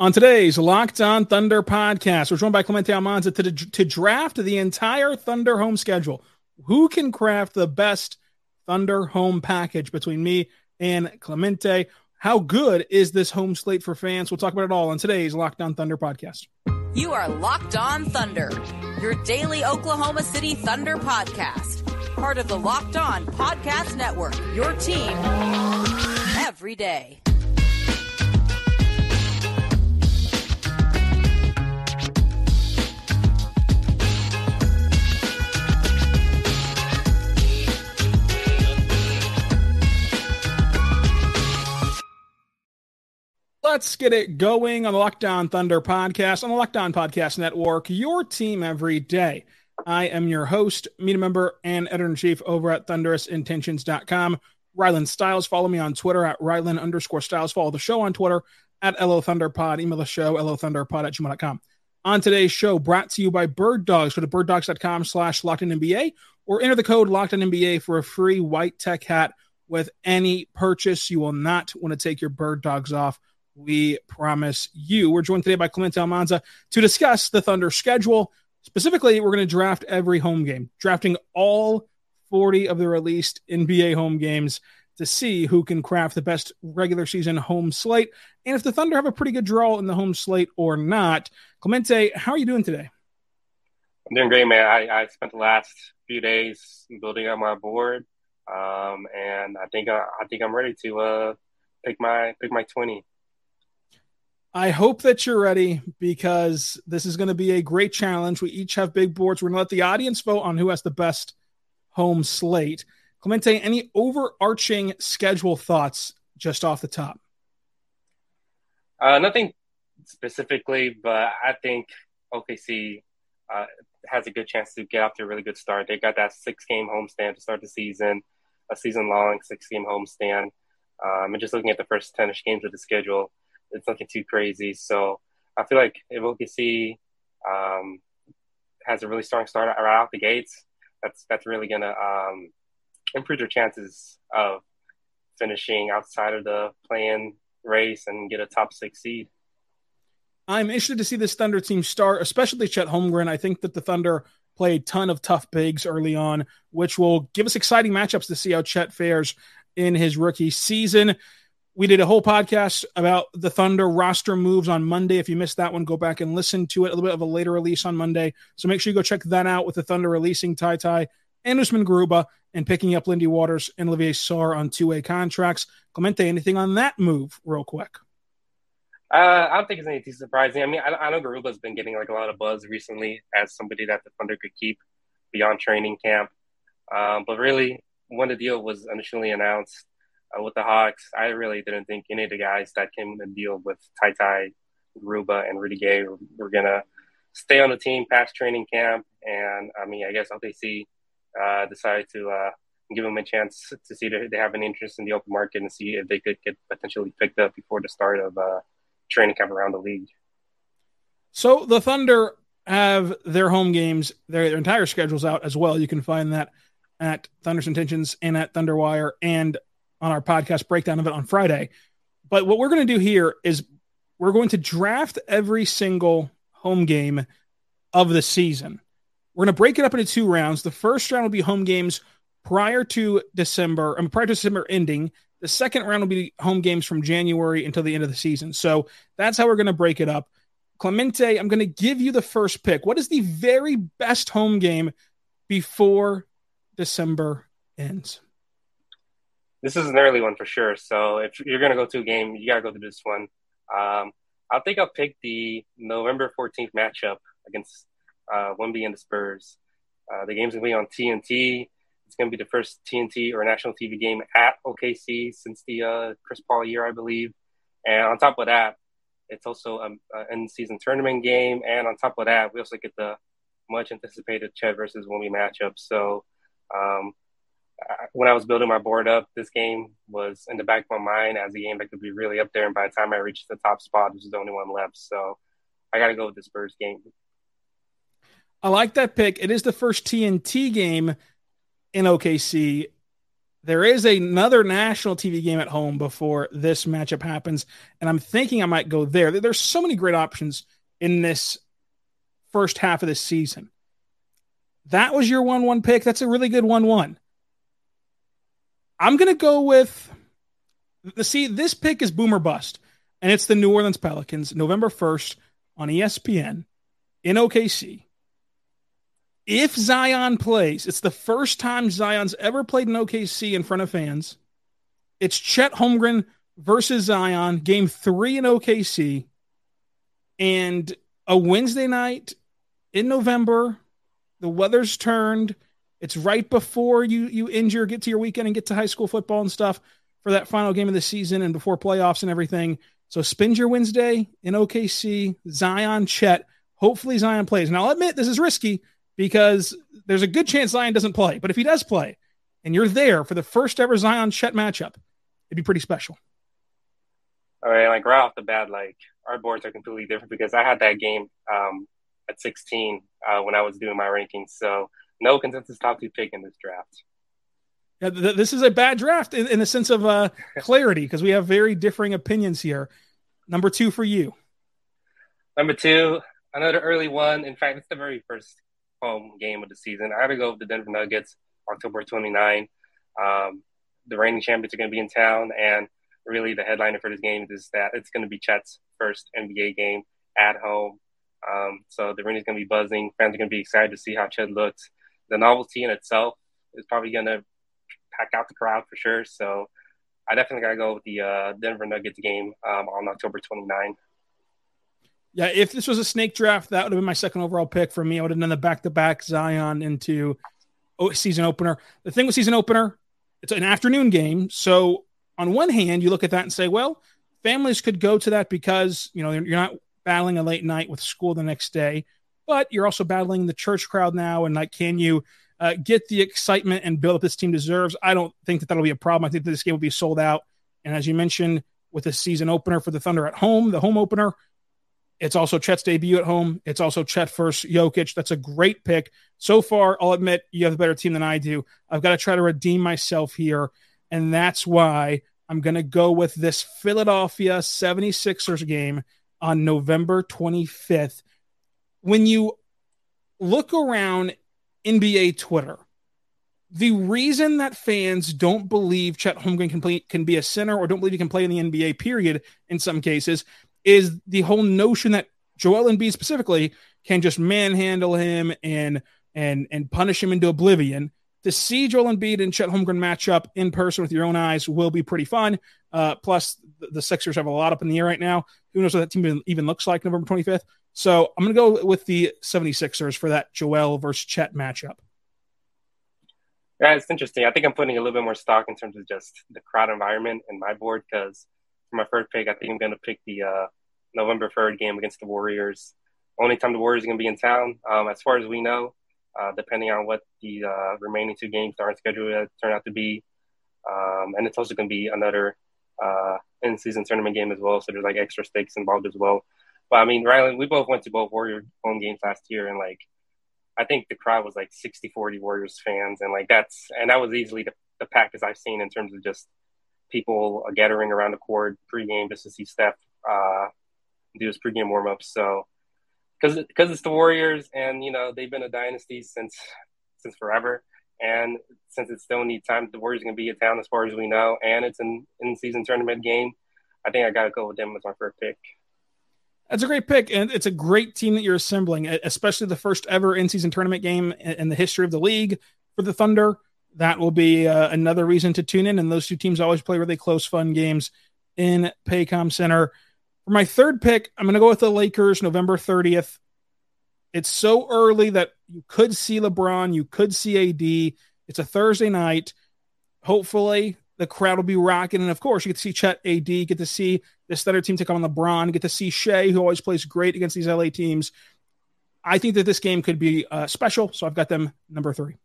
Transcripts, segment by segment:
On today's Locked On Thunder podcast, we're joined by Clemente Almanza to, to draft the entire Thunder home schedule. Who can craft the best – Thunder home package between me and Clemente. How good is this home slate for fans? We'll talk about it all on today's Locked On Thunder podcast. You are Locked On Thunder, your daily Oklahoma City Thunder podcast. Part of the Locked On Podcast Network, your team every day. Let's get it going on the Locked On Thunder podcast on the Locked On Podcast Network, your team every day. I am your host, media member, and editor in chief over at thunderousintentions.com. Rylan Stiles. Follow me on Twitter at Rylan underscore Stiles. Follow the show on Twitter at LO Thunderpod. Email the show, LOThunderpod at gmail.com. On today's show, brought to you by Bird Dogs. Go to birddogs.com slash locked in NBA or enter the code locked in NBA for a free white tech hat with any purchase. You will not want to take your bird dogs off we promise you. We're joined today by Clemente Almanza to discuss the Thunder schedule. Specifically, we're going to draft every home game, drafting all 40 of the released NBA home games to see who can craft the best regular season home slate and if the Thunder have a pretty good draw in the home slate or not. Clemente, how are you doing today? I'm doing great, man. I, I spent the last few days building up my board, um, and I think I, I think I'm ready to uh, pick my pick my 20. I hope that you're ready because this is going to be a great challenge. We each have big boards. We're going to let the audience vote on who has the best home slate. Clemente, any overarching schedule thoughts just off the top? Uh, nothing specifically, but I think OKC uh, has a good chance to get off to a really good start. They got that six game homestand to start the season, a season long six game homestand. Um, and just looking at the first 10 games of the schedule, it's nothing too crazy. So I feel like if OKC um, has a really strong start right out the gates, that's that's really gonna um, improve their chances of finishing outside of the play-in race and get a top six seed. I'm interested to see this Thunder team start, especially Chet Holmgren. I think that the Thunder play a ton of tough bigs early on, which will give us exciting matchups to see how Chet fares in his rookie season. We did a whole podcast about the Thunder roster moves on Monday. If you missed that one, go back and listen to it. A little bit of a later release on Monday. So make sure you go check that out with the Thunder releasing Ty Ty and Usman and picking up Lindy Waters and Olivier Sarr on two way contracts. Clemente, anything on that move, real quick? Uh, I don't think it's anything surprising. I mean, I, I know Garuba's been getting like a lot of buzz recently as somebody that the Thunder could keep beyond training camp. Um, but really, when the deal was initially announced, uh, with the Hawks, I really didn't think any of the guys that came in the deal with Ty Ty, Garuba, and Rudy Gay were, were going to stay on the team past training camp. And I mean, I guess OKC uh, decided to uh, give them a chance to see if they have an interest in the open market and see if they could get potentially picked up before the start of uh, training camp around the league. So the Thunder have their home games, their, their entire schedules out as well. You can find that at Thunderous Intentions and at Thunderwire and on our podcast breakdown of it on Friday. But what we're going to do here is we're going to draft every single home game of the season. We're going to break it up into two rounds. The first round will be home games prior to December, I mean, prior to December ending. The second round will be home games from January until the end of the season. So that's how we're going to break it up. Clemente, I'm going to give you the first pick. What is the very best home game before December ends? This is an early one for sure. So if you're gonna go to a game, you gotta go to this one. Um, I think I'll pick the November 14th matchup against uh, Wemby and the Spurs. Uh, the game's gonna be on TNT. It's gonna be the first TNT or national TV game at OKC since the uh, Chris Paul year, I believe. And on top of that, It's also an in season tournament game, and on top of that, we also get the much anticipated Chet versus Wemby matchup. So, um, when I was building my board up, this game was in the back of my mind as a game that could be really up there. And by the time I reached the top spot, this is the only one left. So, I got to go with the Spurs game. I like that pick. It is the first TNT game in OKC. There is another national TV game at home before this matchup happens, and I'm thinking I might go there. There's so many great options in this first half of the season. That was your 1 1 pick. That's a really good 1 1. I'm going to go with the see, this pick is boomer bust, and it's the New Orleans Pelicans, November 1st on ESPN in OKC if Zion plays, it's the first time Zion's ever played in OKC in front of fans. It's Chet Holmgren versus Zion, game three in OKC, and a Wednesday night in November. The weather's turned. It's right before you you injure, get to your weekend, and get to high school football and stuff for that final game of the season and before playoffs and everything. So spend your Wednesday in OKC. Zion, Chet. Hopefully Zion plays. Now I'll admit this is risky because there's a good chance Zion doesn't play. But if he does play and you're there for the first ever Zion Chet matchup, it'd be pretty special. All right, like right off the bat, like our boards are completely different because I had that game um, at 16 uh, when I was doing my rankings. So no consensus top two pick in this draft. Yeah, th- this is a bad draft in, in the sense of uh, clarity because we have very differing opinions here. Number two for you. Number two, another early one. In fact, it's the very first home game of the season. I got to go with the Denver Nuggets, October 29. Um, the reigning champions are going to be in town, and really the headliner for this game is that it's going to be Chet's first NBA game at home. Um, so the arena is going to be buzzing. Fans are going to be excited to see how Chet looks. The novelty in itself is probably going to pack out the crowd for sure. So I definitely got to go with the uh, Denver Nuggets game um, on October 29. Yeah, if this was a snake draft, that would have been my second overall pick for me. I would have done the back to back Zion into season opener. The thing with season opener, it's an afternoon game. So on one hand, you look at that and say, well, families could go to that because you know you're not battling a late night with school the next day, but you're also battling the church crowd now. And like, can you uh, get the excitement and build up this team deserves? I don't think that that'll be a problem. I think that this game will be sold out. And as you mentioned, with the season opener for the Thunder at home, the home opener, it's also Chet's debut at home. It's also Chet first Jokic. That's a great pick. So far, I'll admit you have a better team than I do. I've got to try to redeem myself here. And that's why I'm going to go with this Philadelphia 76ers game on November 25th. When you look around NBA Twitter, the reason that fans don't believe Chet Holmgren can, play, can be a center or don't believe he can play in the NBA, period, in some cases, is the whole notion that Joel Embiid specifically can just manhandle him and and and punish him into oblivion. To see Joel Embiid and Chet Holmgren match up in person with your own eyes will be pretty fun. Uh, plus, the, Sixers have a lot up in the air right now. Who knows what that team even looks like November 25th? So I'm going to go with the 76ers for that Joel versus Chet matchup. Yeah, it's interesting. I think I'm putting a little bit more stock in terms of just the crowd environment in my board because for my first pick, I think I'm going to pick the uh, November 3rd game against the Warriors. Only time the Warriors are going to be in town, um, as far as we know, uh, depending on what the uh, remaining two games are scheduled to turn out to be. Um, and it's also going to be another uh, in season tournament game as well. So there's like extra stakes involved as well. But I mean, Rylan, we both went to both Warrior home games last year, and like, I think the crowd was like 60 40 Warriors fans. And like, that's, and that was easily the, the packest I've seen in terms of just people gathering around the court pregame just to see Steph uh, do his pregame warm ups. So because because it's the Warriors and you know they've been a dynasty since since forever, and since it's still need time, the Warriors are gonna be in town as far as we know, and it's an in season tournament game. I think I got to go with them as my first pick. That's a great pick, and it's a great team that you're assembling, especially the first ever in season tournament game in the history of the league for the Thunder. That will be uh, another reason to tune in, and those two teams always play really close, fun games in Paycom Center. For my third pick, I'm going to go with the Lakers November 30th. It's so early that you could see LeBron, you could see AD. It's a Thursday night. Hopefully, The crowd will be rocking. And of course, you get to see Chet AD, get to see this Thunder team take on LeBron, get to see Shai, who always plays great against these LA teams. I think that this game could be uh, special. So I've got them number three.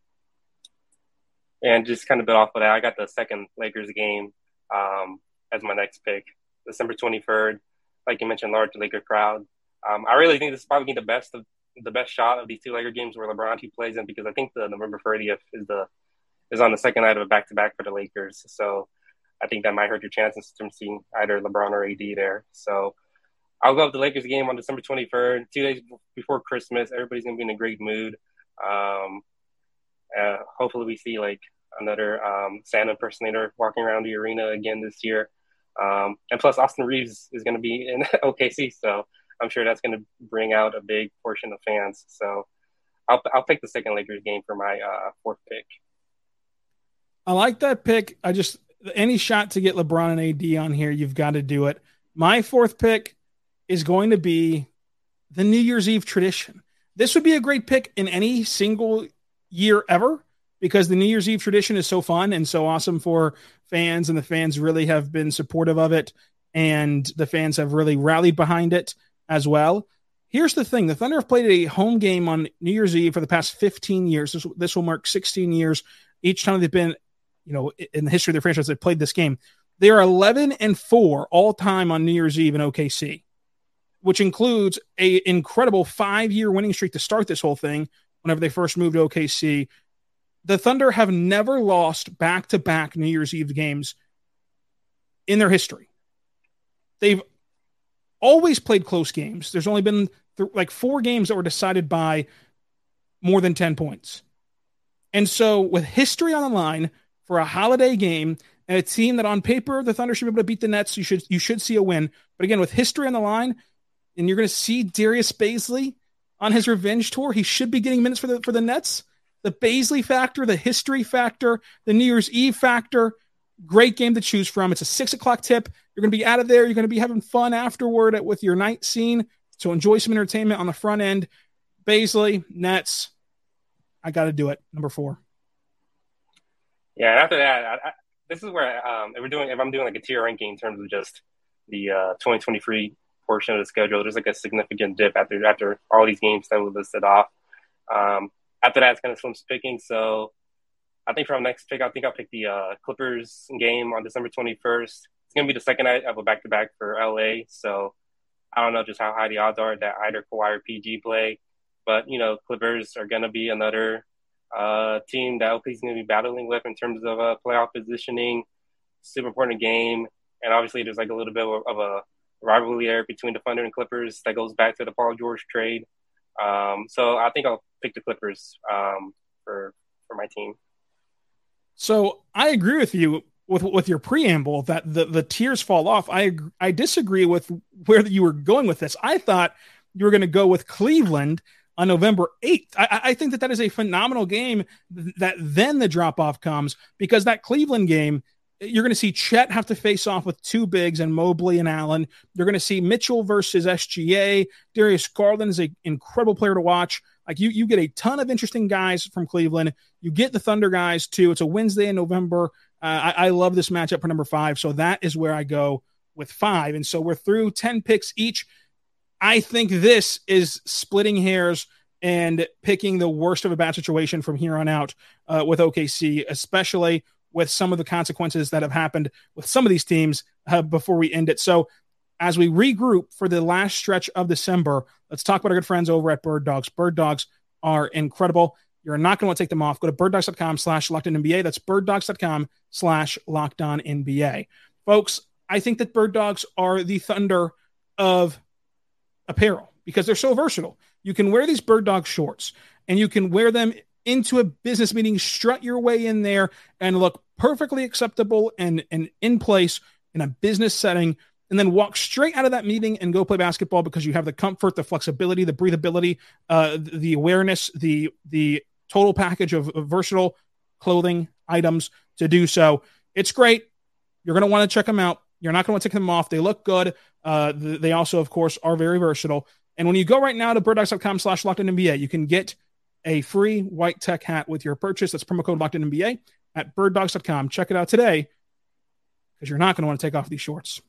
And just kind of bit off of that, I got the second Lakers game um, as my next pick, December 23rd. Like you mentioned, large Laker crowd. Um, I really think this is probably the best of the best shot of these two Laker games where LeBron he plays in because I think the November 30th is the is on the second night of a back to back for the Lakers. So I think that might hurt your chances from seeing either LeBron or AD there. So I'll go with the Lakers game on December 23rd, two days before Christmas. Everybody's gonna be in a great mood. Um, uh, hopefully, we see like another um, Santa impersonator walking around the arena again this year. Um, and plus, Austin Reaves is going to be in OKC, so I'm sure that's going to bring out a big portion of fans. So I'll, I'll pick the second Lakers game for my uh, fourth pick. I like that pick. I just any shot to get LeBron and AD on here, you've got to do it. My fourth pick is going to be the New Year's Eve tradition. This would be a great pick in any single year ever because the New Year's Eve tradition is so fun and so awesome for fans, and the fans really have been supportive of it, and the fans have really rallied behind it as well. Here's the thing the Thunder have played a home game on New Year's Eve for the past 15 years. This, this will mark 16 years. Each time they've been, you know, in the history of their franchise, they've played this game. They are 11 and 4 all time on New Year's Eve in OKC, which includes a incredible five year winning streak to start this whole thing whenever they first moved to OKC. The Thunder have never lost back to back New Year's Eve games in their history. They've always played close games. There's only been th- like four games that were decided by more than 10 points. And so, with history on the line for a holiday game and a team that on paper the Thunder should be able to beat the Nets, you should you should see a win. But again, with history on the line, and you're going to see Darius Bazley on his revenge tour, he should be getting minutes for the for the Nets. The Bazley factor, the history factor, the New Year's Eve factor, great game to choose from. It's a six o'clock tip. You're going to be out of there. You're going to be having fun afterward with your night scene. So enjoy some entertainment on the front end. Bazley, Nets. I got to do it. Number four. Yeah. And after that, I, I, this is where um, if we're doing if I'm doing like a tier ranking in terms of just the uh, 2023 portion of the schedule, there's like a significant dip after after all these games that we listed off. Um, after that, it's kind of slim picking. So I think for my next pick, I think I'll pick the uh, Clippers game on December 21st. It's going to be the second night of a back to back for LA. So I don't know just how high the odds are that either Kawhi or PG play. But, you know, Clippers are going to be another uh, team that LP is going to be battling with in terms of uh, playoff positioning. Super important game. And obviously, there's like a little bit of a rivalry there between the Thunder and Clippers that goes back to the Paul George trade. Um, so I think I'll pick the Clippers um, for for my team. So I agree with you with with your preamble that the the tiers fall off. I I disagree with where you were going with this. I thought you were going to go with Cleveland on November 8th. I, I, think that that is a phenomenal game that then the drop off comes because that Cleveland game, you're going to see Chet have to face off with two bigs and Mobley and Allen. You're going to see Mitchell versus SGA. Darius Garland is an incredible player to watch. Like you, you get a ton of interesting guys from Cleveland. You get the Thunder guys too. It's a Wednesday in November. Uh, I, I love this matchup for number five. So that is where I go with five. And so we're through 10 picks each. I think this is splitting hairs and picking the worst of a bad situation from here on out uh, with OKC, especially with some of the consequences that have happened with some of these teams uh, before we end it. So as we regroup for the last stretch of December, let's talk about our good friends over at Bird Dogs. Bird Dogs are incredible. You're not going to want to take them off. Go to birddogs.com slash NBA. That's birddogs.com slash NBA. Folks, I think that Bird Dogs are the thunder of apparel because they're so versatile. You can wear these Bird Dog shorts and you can wear them into a business meeting, strut your way in there and look perfectly acceptable and, and in place in a business setting and then walk straight out of that meeting and go play basketball because you have the comfort, the flexibility, the breathability, uh, the awareness, the the total package of, of versatile clothing items to do so. It's great. You're going to want to check them out. You're not going to want to take them off. They look good. Uh, they also, of course, are very versatile. And when you go right now to birddogs.com slash locked NBA, you can get a free white tech hat with your purchase. That's promo code locked NBA at birddogs.com. Check it out today because you're not going to want to take off these shorts.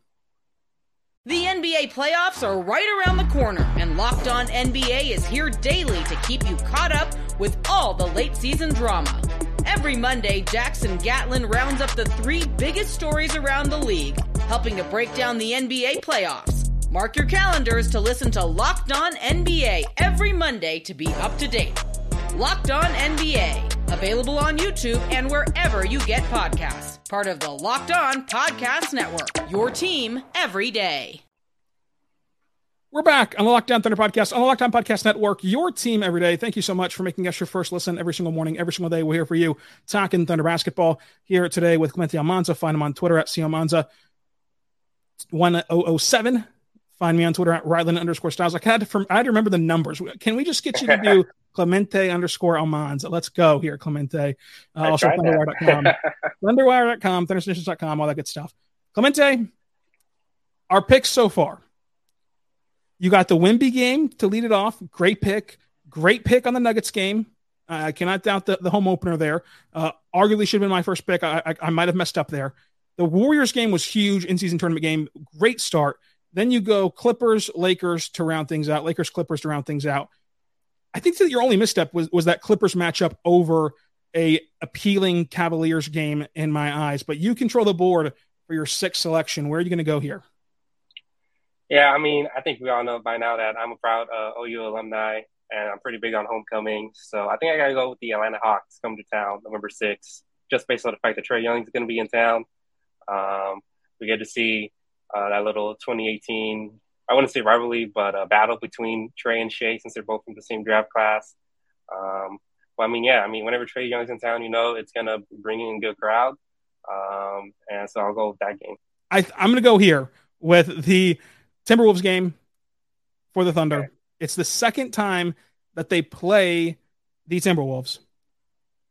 The NBA playoffs are right around the corner, and Locked On NBA is here daily to keep you caught up with all the late season drama. Every Monday, Jackson Gatlin rounds up the three biggest stories around the league, helping to break down the NBA playoffs. Mark your calendars to listen to Locked On NBA every Monday to be up to date. Locked On NBA, available on YouTube and wherever you get podcasts. Part of the Locked On Podcast Network, your team every day. We're back on the Locked On Thunder podcast on the Locked On Podcast Network, your team every day. Thank you so much for making us your first listen every single morning, every single day. We're here for you, talking Thunder basketball here today with Clemente Almanza. Find him on Twitter at Almanza 1007. Find me on Twitter at Rylan underscore Stiles. I had to, from, I had to remember the numbers. Can we just get you to do Clemente underscore Almanza? Let's go here, Clemente. Uh, also, thunderwire.com, thunderwire.com, thundersnations.com, all that good stuff. Clemente, our picks so far. You got the Wemby game to lead it off. Great pick. Great pick on the Nuggets game. I cannot doubt the, the home opener there. Uh, arguably should have been my first pick. I, I, I might have messed up there. The Warriors game was huge in season tournament game. Great start. Then you go Clippers, Lakers to round things out. Lakers, Clippers to round things out. I think that your only misstep was was that Clippers matchup over a appealing Cavaliers game in my eyes. But you control the board for your sixth selection. Where are you going to go here? Yeah, I mean, I think we all know by now that I'm a proud uh, OU alumni, and I'm pretty big on homecoming. So I think I got to go with the Atlanta Hawks come to town November 6th, just based on the fact that Trae Young is going to be in town. Um, we get to see uh, that little 2018, I wouldn't say rivalry, but a battle between Trae and Shai since they're both from the same draft class. Um, well, I mean, yeah, I mean, whenever Trae Young's in town, you know, it's going to bring in a good crowd. Um, and so I'll go with that game. I, I'm going to go here with the Timberwolves game for the Thunder. Okay. It's the second time that they play the Timberwolves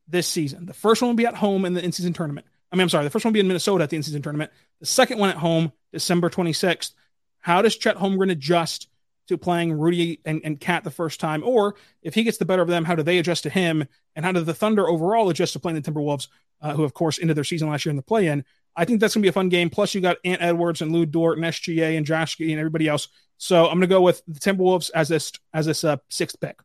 this season. The first one will be at home in the in-season tournament. I mean, I'm sorry, the first one will be in Minnesota at the in-season tournament. The second one at home, December 26th. How does Chet Holmgren adjust to playing Rudy and, and KAT the first time? Or if he gets the better of them, how do they adjust to him? And how do the Thunder overall adjust to playing the Timberwolves, uh, who, of course, ended their season last year in the play-in? I think that's going to be a fun game. Plus, you got Ant Edwards and Lou Dort and SGA and Josh and everybody else. So I'm going to go with the Timberwolves as this as this uh, sixth pick.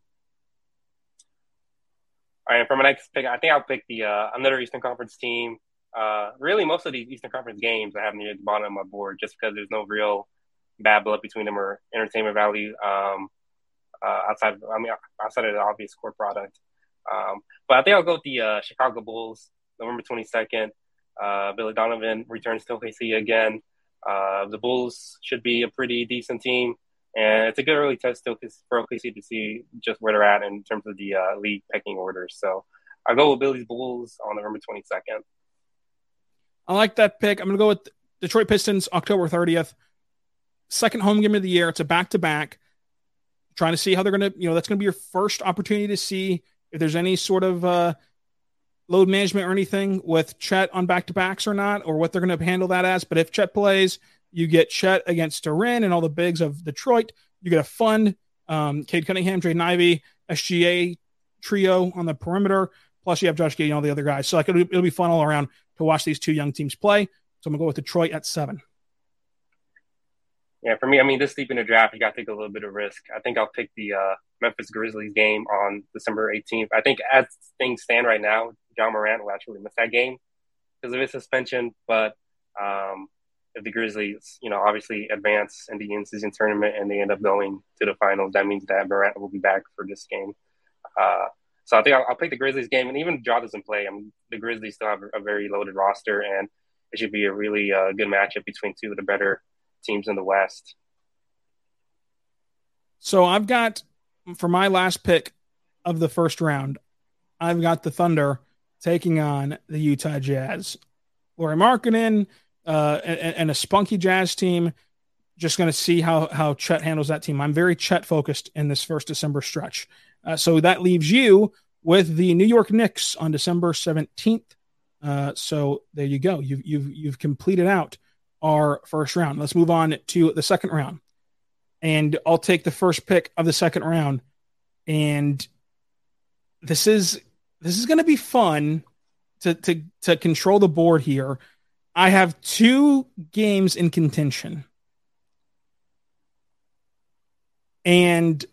All right, for my next pick, I think I'll pick the uh, another Eastern Conference team. Uh, really, most of these Eastern Conference games I have near the bottom of my board just because there's no real bad blood between them or entertainment value um, uh, outside. Of, I mean, outside of the obvious core product. Um, but I think I'll go with the uh, Chicago Bulls, November 22nd. Uh, Billy Donovan returns to OKC again. Uh, the Bulls should be a pretty decent team, and it's a good early test still for OKC to see just where they're at in terms of the uh, league pecking order. So I'll go with Billy's Bulls on November 22nd. I like that pick. I'm going to go with Detroit Pistons, October 30th. Second home game of the year. It's a back to back. Trying to see how they're going to, you know, that's going to be your first opportunity to see if there's any sort of uh, load management or anything with Chet on back to backs or not, or what they're going to handle that as. But if Chet plays, you get Chet against Duren and all the bigs of Detroit. You get a fun um, Cade Cunningham, Jaden Ivey, SGA trio on the perimeter. Plus, you have Josh Giddey and all the other guys. So like it'll, it'll be fun all around to watch these two young teams play. So I'm gonna go with Detroit at seven. Yeah, for me, I mean, this deep in the draft, you got to take a little bit of risk. I think I'll pick the uh, Memphis Grizzlies game on December 18th. I think as things stand right now, Ja Morant will actually miss that game because of his suspension. But um, if the Grizzlies, you know, obviously advance in the in-season tournament and they end up going to the finals, that means that Morant will be back for this game. Uh, so I think I'll, I'll, pick the Grizzlies game. And even if Ja doesn't play, I mean, the Grizzlies still have a very loaded roster, and it should be a really uh, good matchup between two of the better teams in the West. So I've got for my last pick of the first round, I've got the Thunder taking on the Utah Jazz. Lauri Markkanen uh, and, and, a spunky Jazz team. Just going to see how how Chet handles that team. I'm very Chet focused in this first December stretch. Uh, so that leaves you with the New York Knicks on December 17th. Uh, so there you go. You've you've you've completed out our first round. Let's move on to the second round. And I'll take the first pick of the second round. And this is this is going to be fun to to to control the board here. I have two games in contention. And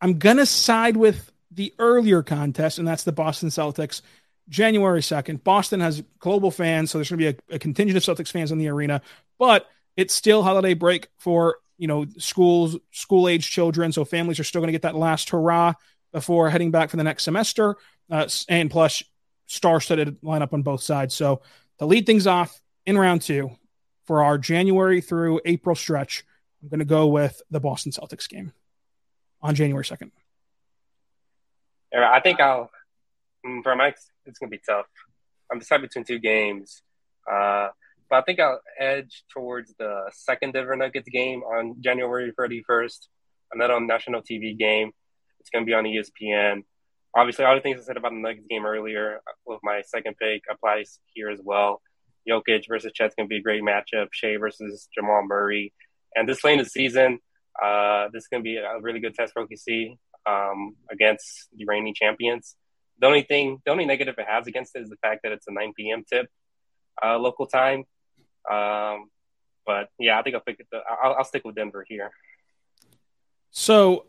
I'm going to side with the earlier contest, and that's the Boston Celtics, January 2nd. Boston has global fans, so there's going to be a, a contingent of Celtics fans in the arena, but it's still holiday break for you know schools, school age children, so families are still going to get that last hurrah before heading back for the next semester, uh, and plus star-studded lineup on both sides. So to lead things off in round two for our January through April stretch, I'm going to go with the Boston Celtics game on January 2nd. I think I'll, mm, for Mike, it's going to be tough. I'm deciding between two games. Uh, but I think I'll edge towards the second Denver Nuggets game on January 31st, another national TV game. It's going to be on ESPN. Obviously, all the things I said about the Nuggets game earlier with my second pick applies here as well. Jokic versus Chet's going to be a great matchup. Shai versus Jamal Murray. And this late in the season, uh, this is going to be a really good test for OKC um, against the reigning champions. The only thing, the only negative it has against it is the fact that it's a 9 p.m. tip uh, local time. Um, but yeah, I think I'll pick it. I'll, I'll stick with Denver here. So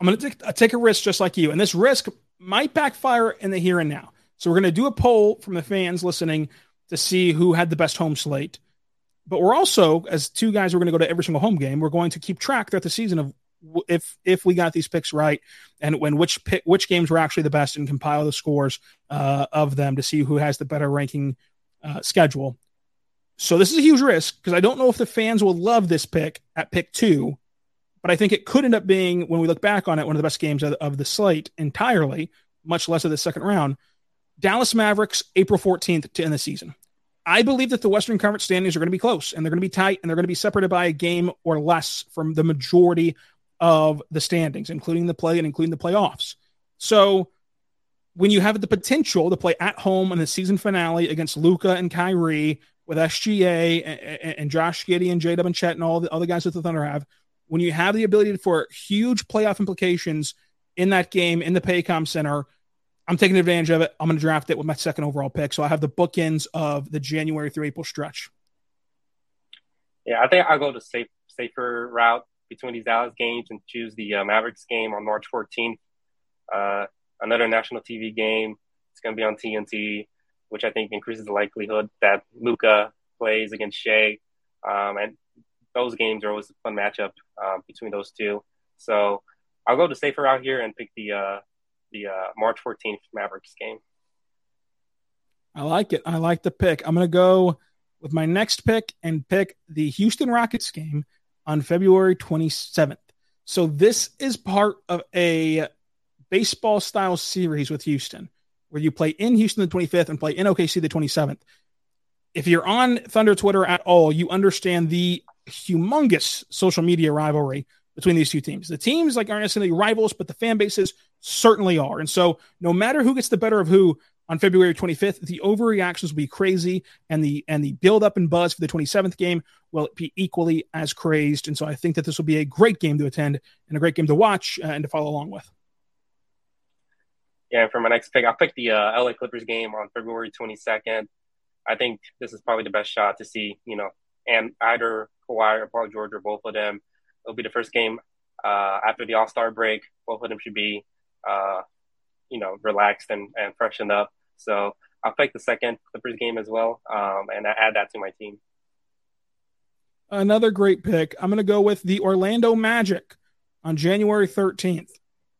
I'm going to take, take a risk just like you, and this risk might backfire in the here and now. So we're going to do a poll from the fans listening to see who had the best home slate. But we're also, as two guys, we're going to go to every single home game. We're going to keep track throughout the season of if if we got these picks right and when which pick, which games were actually the best and compile the scores uh, of them to see who has the better ranking uh, schedule. So this is a huge risk because I don't know if the fans will love this pick at pick two, but I think it could end up being when we look back on it one of the best games of, of the slate entirely, much less of the second round. Dallas Mavericks, April 14th to end the season. I believe that the Western Conference standings are going to be close and they're going to be tight and they're going to be separated by a game or less from the majority of the standings, including the play and including the playoffs. So when you have the potential to play at home in the season finale against Luka and Kyrie with SGA and, Josh Giddey and J.W. and Chet and all the other guys that the Thunder have, when you have the ability for huge playoff implications in that game in the Paycom Center – I'm taking advantage of it. I'm going to draft it with my second overall pick. So I have the bookends of the January through April stretch. Yeah, I think I'll go the safe, safer route between these Dallas games and choose the uh, Mavericks game on March 14th. Uh, another national TV game. It's going to be on TNT, which I think increases the likelihood that Luka plays against Shai. Um, and those games are always a fun matchup uh, between those two. So I'll go the safer route here and pick the uh, the uh, March 14th Mavericks game. I like it. I like the pick. I'm going to go with my next pick and pick the Houston Rockets game on February 27th. So this is part of a baseball style series with Houston where you play in Houston the 25th and play in OKC the 27th. If you're on Thunder Twitter at all, you understand the humongous social media rivalry between these two teams. The teams like aren't necessarily rivals, but the fan bases certainly are. And so no matter who gets the better of who on February 25th, the overreactions will be crazy and the and the build up and buzz for the 27th game will be equally as crazed. And so I think that this will be a great game to attend and a great game to watch uh, and to follow along with. Yeah, for my next pick, I'll pick the uh, LA Clippers game on February 22nd. I think this is probably the best shot to see, you know, and either Kawhi or Paul George or both of them It'll be the first game uh, after the All Star break. Both of them should be, uh, you know, relaxed and, and freshened up. So I'll pick the second Clippers game as well, um, and I add that to my team. Another great pick. I'm going to go with the Orlando Magic on January 13th.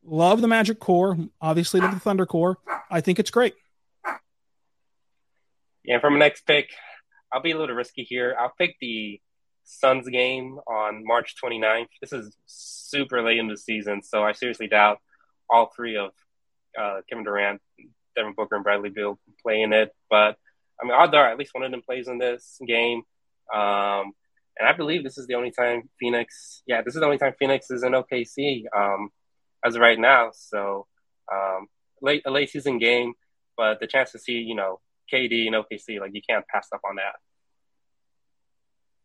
Love the Magic core. Obviously, love the Thunder core. I think it's great. Yeah, for my next pick, I'll be a little risky here. I'll pick the Suns game on March 29th. This is super late in the season, so I seriously doubt all three of uh, Kevin Durant, Devin Booker, and Bradley Beal playing it. But I mean, odds are at least one of them plays in this game. Um, and I believe this is the only time Phoenix, yeah, this is the only time Phoenix is in OKC um, as of right now. So um, late a late season game, but the chance to see you know KD and OKC, like you can't pass up on that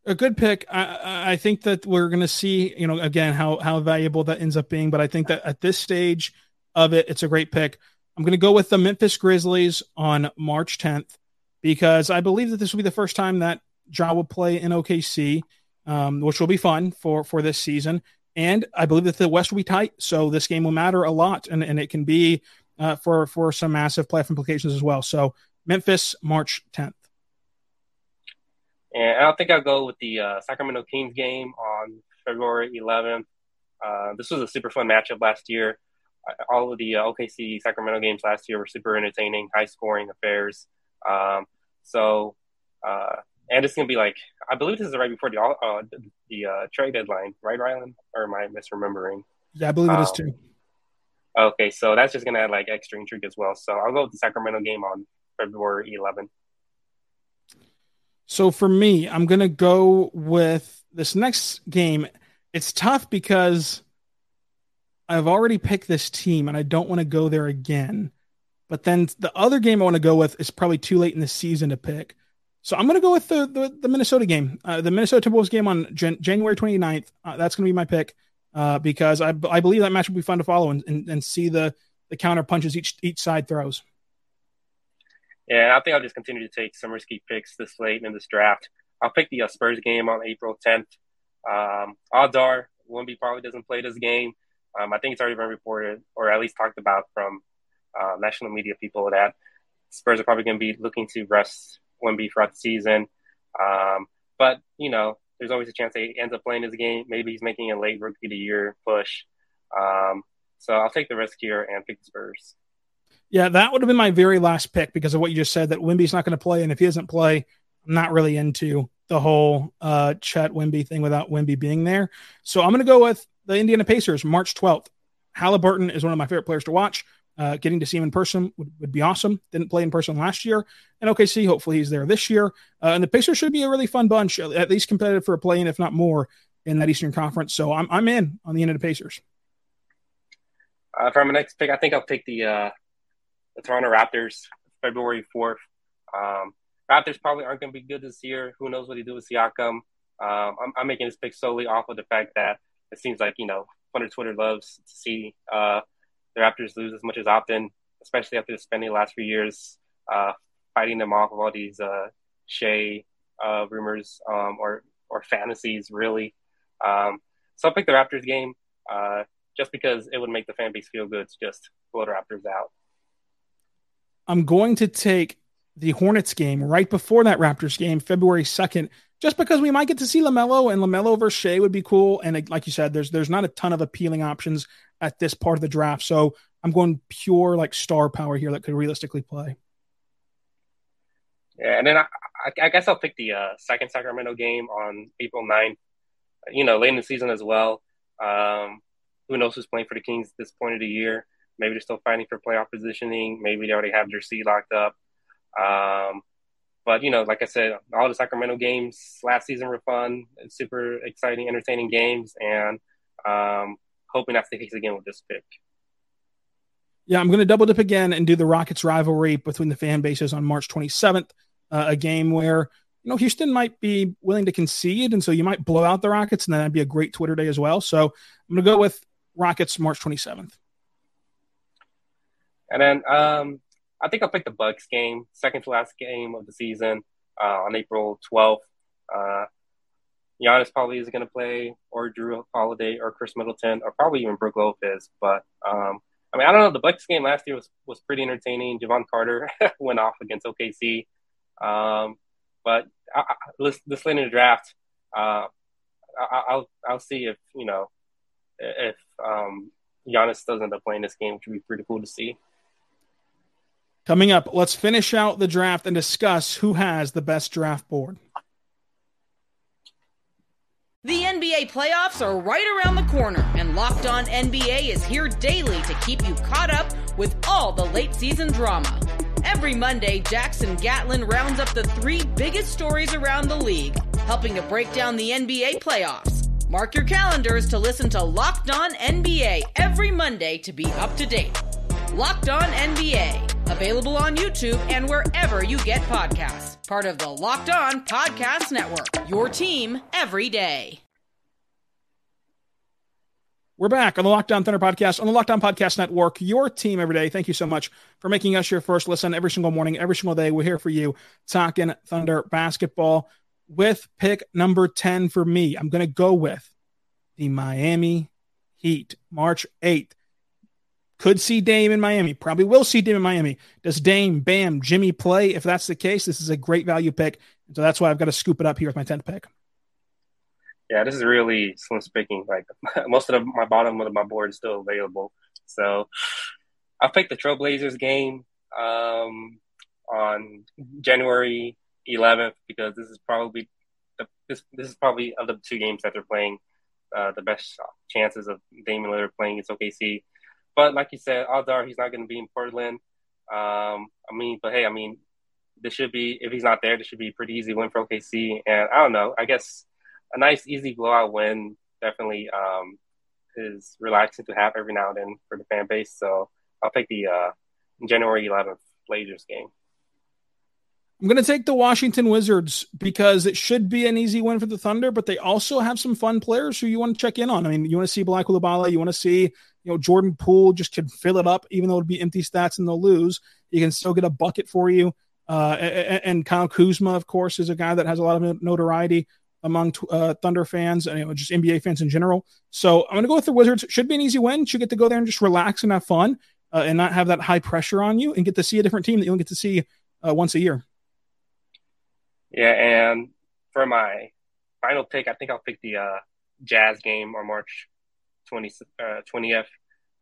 a good pick. I, I think that we're going to see, you know, again how how valuable that ends up being. But I think that at this stage of it, it's a great pick. I'm going to go with the Memphis Grizzlies on March 10th because I believe that this will be the first time that Ja will play in OKC, um, which will be fun for for this season. And I believe that the West will be tight, so this game will matter a lot, and, and it can be uh, for for some massive playoff implications as well. So Memphis, March 10th. And I don't think I'll go with the uh, Sacramento Kings game on February 11th. Uh, this was a super fun matchup last year. All of the uh, OKC Sacramento games last year were super entertaining, high scoring affairs. Um, so, uh, and it's going to be like, I believe this is right before the, uh, the, uh, trade deadline, right, Rylan? Or am I misremembering? Yeah, I believe it is um, too. Okay, so that's just going to add like extra intrigue as well. So I'll go with the Sacramento game on February 11th. So for me, I'm going to go with this next game. It's tough because I've already picked this team and I don't want to go there again. But then the other game I want to go with is probably too late in the season to pick. So I'm going to go with the, the, the Minnesota game, uh, the Minnesota Timberwolves game on Jan- January 29th. Uh, that's going to be my pick uh, because I, I believe that match will be fun to follow and, and, and see the, the counter punches each each side throws. Yeah, I think I'll just continue to take some risky picks this late in this draft. I'll pick the uh, Spurs game on April 10th. Um, odds are Wemby probably doesn't play this game. Um, I think it's already been reported, or at least talked about from uh, national media people, that Spurs are probably going to be looking to rest Wemby throughout the season. Um, but you know, there's always a chance he ends up playing this game. Maybe he's making a late rookie of the year push. Um, so I'll take the risk here and pick the Spurs. Yeah, that would have been my very last pick because of what you just said that Wemby's not going to play, and if he doesn't play, I'm not really into the whole uh, Chet Wemby thing without Wemby being there. So I'm going to go with the Indiana Pacers, March 12th. Halliburton is one of my favorite players to watch. Uh, getting to see him in person would, would, be awesome. Didn't play in person last year. And OKC, hopefully he's there this year. Uh, and the Pacers should be a really fun bunch, at least competitive for a play in, if not more, in that Eastern Conference. So I'm, I'm in on the end of the Pacers. Uh, for my next pick, I think I'll take the uh, the Toronto Raptors, February 4th. Um, Raptors probably aren't going to be good this year. Who knows what they do with Siakam? Um, I'm, I'm, making this pick solely off of the fact that it seems like, you know, Thunder Twitter loves to see uh, the Raptors lose as much as often, especially after spending the last few years uh, fighting them off of all these uh, Shai uh, rumors um, or, or fantasies, really. Um, so I'll pick the Raptors game uh, just because it would make the fan base feel good to just blow the Raptors out. I'm going to take the Hornets game right before that Raptors game, February 2nd, just because we might get to see LaMelo and LaMelo versus Shai would be cool. And like you said, there's there's not a ton of appealing options at this part of the draft. So I'm going pure like star power here that could realistically play. Yeah, and then I, I guess I'll pick the uh, second Sacramento game on April 9th, you know, late in the season as well. Um, who knows who's playing for the Kings at this point of the year? Maybe they're still fighting for playoff positioning. Maybe they already have their seat locked up. Um, but you know, like I said, all the Sacramento games last season were fun, super exciting, entertaining games, and um, hoping that's the case again with this pick. Yeah, I'm going to double dip again and do the Rockets rivalry between the fan bases on March 27th, uh, a game where you know Houston might be willing to concede, and so you might blow out the Rockets, and then that'd be a great Twitter day as well. So I'm going to go with Rockets March 27th. And then um, I think I'll pick the Bucks game, second to last game of the season uh, on April 12th. Uh, Giannis probably is going to play, or Jrue Holiday, or Khris Middleton, or probably even Brook Lopez. But um, I mean, I don't know. The Bucks game last year was was pretty entertaining. Jevon Carter went off against OKC. Um, but I, I, this late in the draft, uh, I, will I'll see if you know if um, Giannis doesn't end up playing this game, which would be pretty cool to see. Coming up, let's finish out the draft and discuss who has the best draft board. The NBA playoffs are right around the corner, and Locked On NBA is here daily to keep you caught up with all the late season drama. Every Monday, Jackson Gatlin rounds up the three biggest stories around the league, helping to break down the NBA playoffs. Mark your calendars to listen to Locked On NBA every Monday to be up to date. Locked On NBA Available on YouTube and wherever you get podcasts. Part of the Locked On Podcast Network. Your team every day. We're back on the Locked On Thunder podcast on the Locked On Podcast Network. Your team every day. Thank you so much for making us your first listen every single morning, every single day. We're here for you talking Thunder basketball. with pick number 10 for me. I'm going to go with the Miami Heat, March 8th. Could see Dame in Miami. Probably will see Dame in Miami. Does Dame, Bam, Jimmy play? If that's the case, this is a great value pick. So that's why I've got to scoop it up here with my 10th pick. Yeah, this is really slim picking. Like most of the, my bottom of my board is still available. So I'll pick the Trailblazers game um, on January 11th because this is probably the, this this is probably of the two games that they're playing uh, the best chances of Damian Lillard playing against OKC. But like you said, are he's not going to be in Portland. Um, I mean, but hey, I mean, this should be if he's not there, this should be pretty easy win for OKC. And I don't know, I guess a nice easy blowout win definitely um, is relaxing to have every now and then for the fan base. So I'll take the uh, January 11th Blazers game. I'm going to take the Washington Wizards because it should be an easy win for the Thunder, but they also have some fun players who you want to check in on. I mean, you want to see Bilal Coulibaly, you want to see, you know, Jordan Poole just can fill it up, even though it'd be empty stats and they'll lose. You can still get a bucket for you. Uh, and, Kyle Kuzma, of course, is a guy that has a lot of notoriety among uh, Thunder fans and you know, just NBA fans in general. So I'm going to go with the Wizards. Should be an easy win. Should get to go there and just relax and have fun uh, and not have that high pressure on you and get to see a different team that you don't get to see uh, once a year. Yeah, and for my final pick, I think I'll pick the uh, Jazz game on March 20, uh, 20th.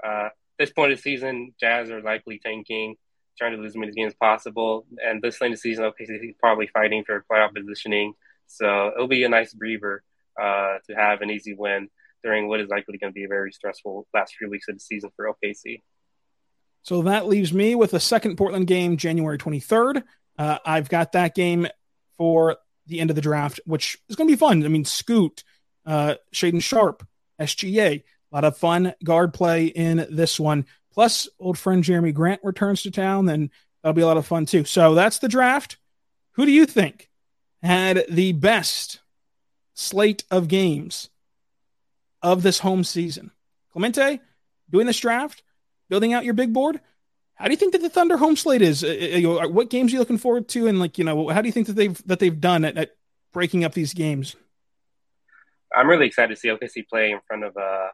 Uh, this point of the season, Jazz are likely tanking, trying to lose as many games as possible. And this late in the season, OKC is probably fighting for playoff positioning. So it'll be a nice breather uh, to have an easy win during what is likely going to be a very stressful last few weeks of the season for OKC. So that leaves me with a second Portland game, January 23rd. Uh, I've got that game for the end of the draft, which is going to be fun. I mean, Scoot, uh, Shaedon Sharpe, SGA, a lot of fun guard play in this one. Plus, old friend Jerami Grant returns to town, and that'll be a lot of fun too. So that's the draft. Who do you think had the best slate of games of this home season? Clemente doing this draft, building out your big board, how do you think that the Thunder home slate is? Uh, uh what games are you looking forward to, and like you know, how do you think that they've that they've done at, at breaking up these games? I'm really excited to see OKC play in front of a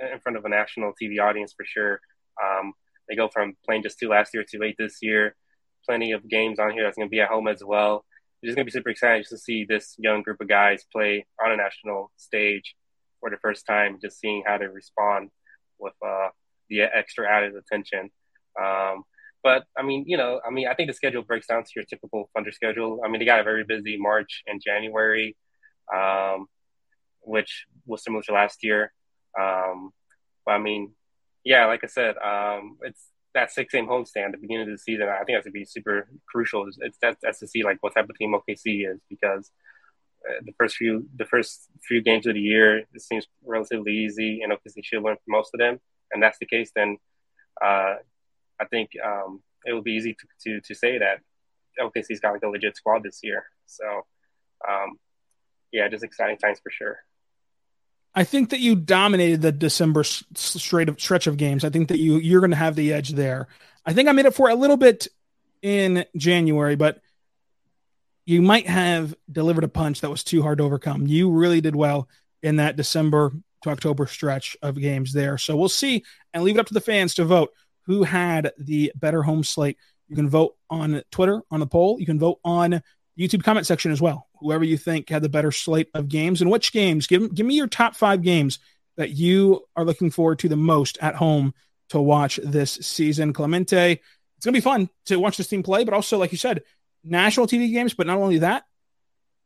in front of a national TV audience for sure. Um, they go from playing just two last year to eight this year. Plenty of games on here that's going to be at home as well. It's just going to be super exciting just to see this young group of guys play on a national stage for the first time. Just seeing how they respond with uh, the extra added attention. Um, but I mean, you know, I mean, I think the schedule breaks down to your typical Thunder schedule. I mean, they got a very busy March and January, um, which was similar to last year. Um, but I mean, yeah, like I said, um, it's that six game homestand at the beginning of the season. I think that's gonna be super crucial. It's, that's, that's to see like what type of team OKC is because uh, the first few the first few games of the year it seems relatively easy, and OKC should win for most of them. And that's the case, then uh, I think um, it will be easy to, to, to say that OKC's got like a legit squad this year. So, um, yeah, just exciting times for sure. I think that you dominated the December straight of stretch of games. I think that you you're going to have the edge there. I think I made it for a little bit in January, but you might have delivered a punch that was too hard to overcome. You really did well in that December to October stretch of games there. So we'll see and leave it up to the fans to vote who had the better home slate. You can vote on Twitter on the poll. You can vote on YouTube comment section as well. Whoever you think had the better slate of games and which games. Give give me your top five games that you are looking forward to the most at home to watch this season. Clemente, it's gonna be fun to watch this team play, but also like you said, national TV games. But not only that,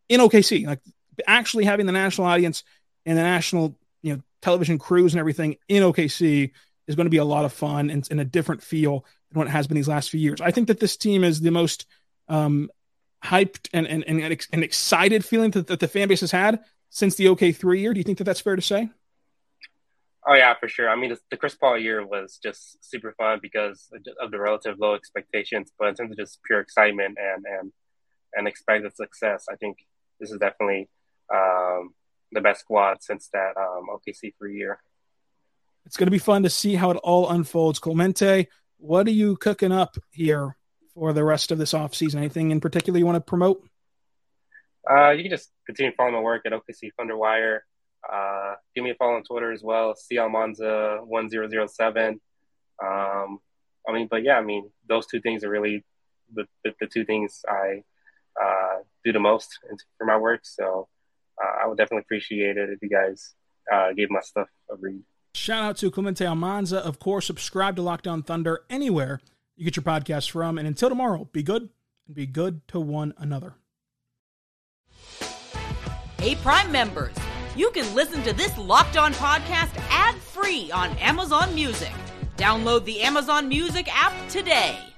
in OKC, like actually having the national audience and the national you know television crews and everything in OKC is going to be a lot of fun and, and a different feel than what it has been these last few years. I think that this team is the most um, hyped and, and, and, and excited feeling that, that the fan base has had since the OK3 year. Do you think that that's fair to say? Oh yeah, for sure. I mean, the Chris Paul year was just super fun because of the relative low expectations, but in terms of just pure excitement and and and expected success, I think this is definitely um, the best squad since that um, OKC three year. It's going to be fun to see how it all unfolds. Clemente, what are you cooking up here for the rest of this offseason? Anything in particular you want to promote? Uh, you can just continue following my work at OKC Thunderwire. Uh, give me a follow on Twitter as well, CLMonza1007. Um, I mean, but yeah, I mean, those two things are really the, the, the two things I uh, do the most for my work. So uh, I would definitely appreciate it if you guys uh, gave my stuff a read. Shout out to Clemente Almanza. Of course, subscribe to Locked On Thunder anywhere you get your podcast from. And until tomorrow, be good and be good to one another. Hey, Prime members, you can listen to this Locked On podcast ad free on Amazon Music. Download the Amazon Music app today.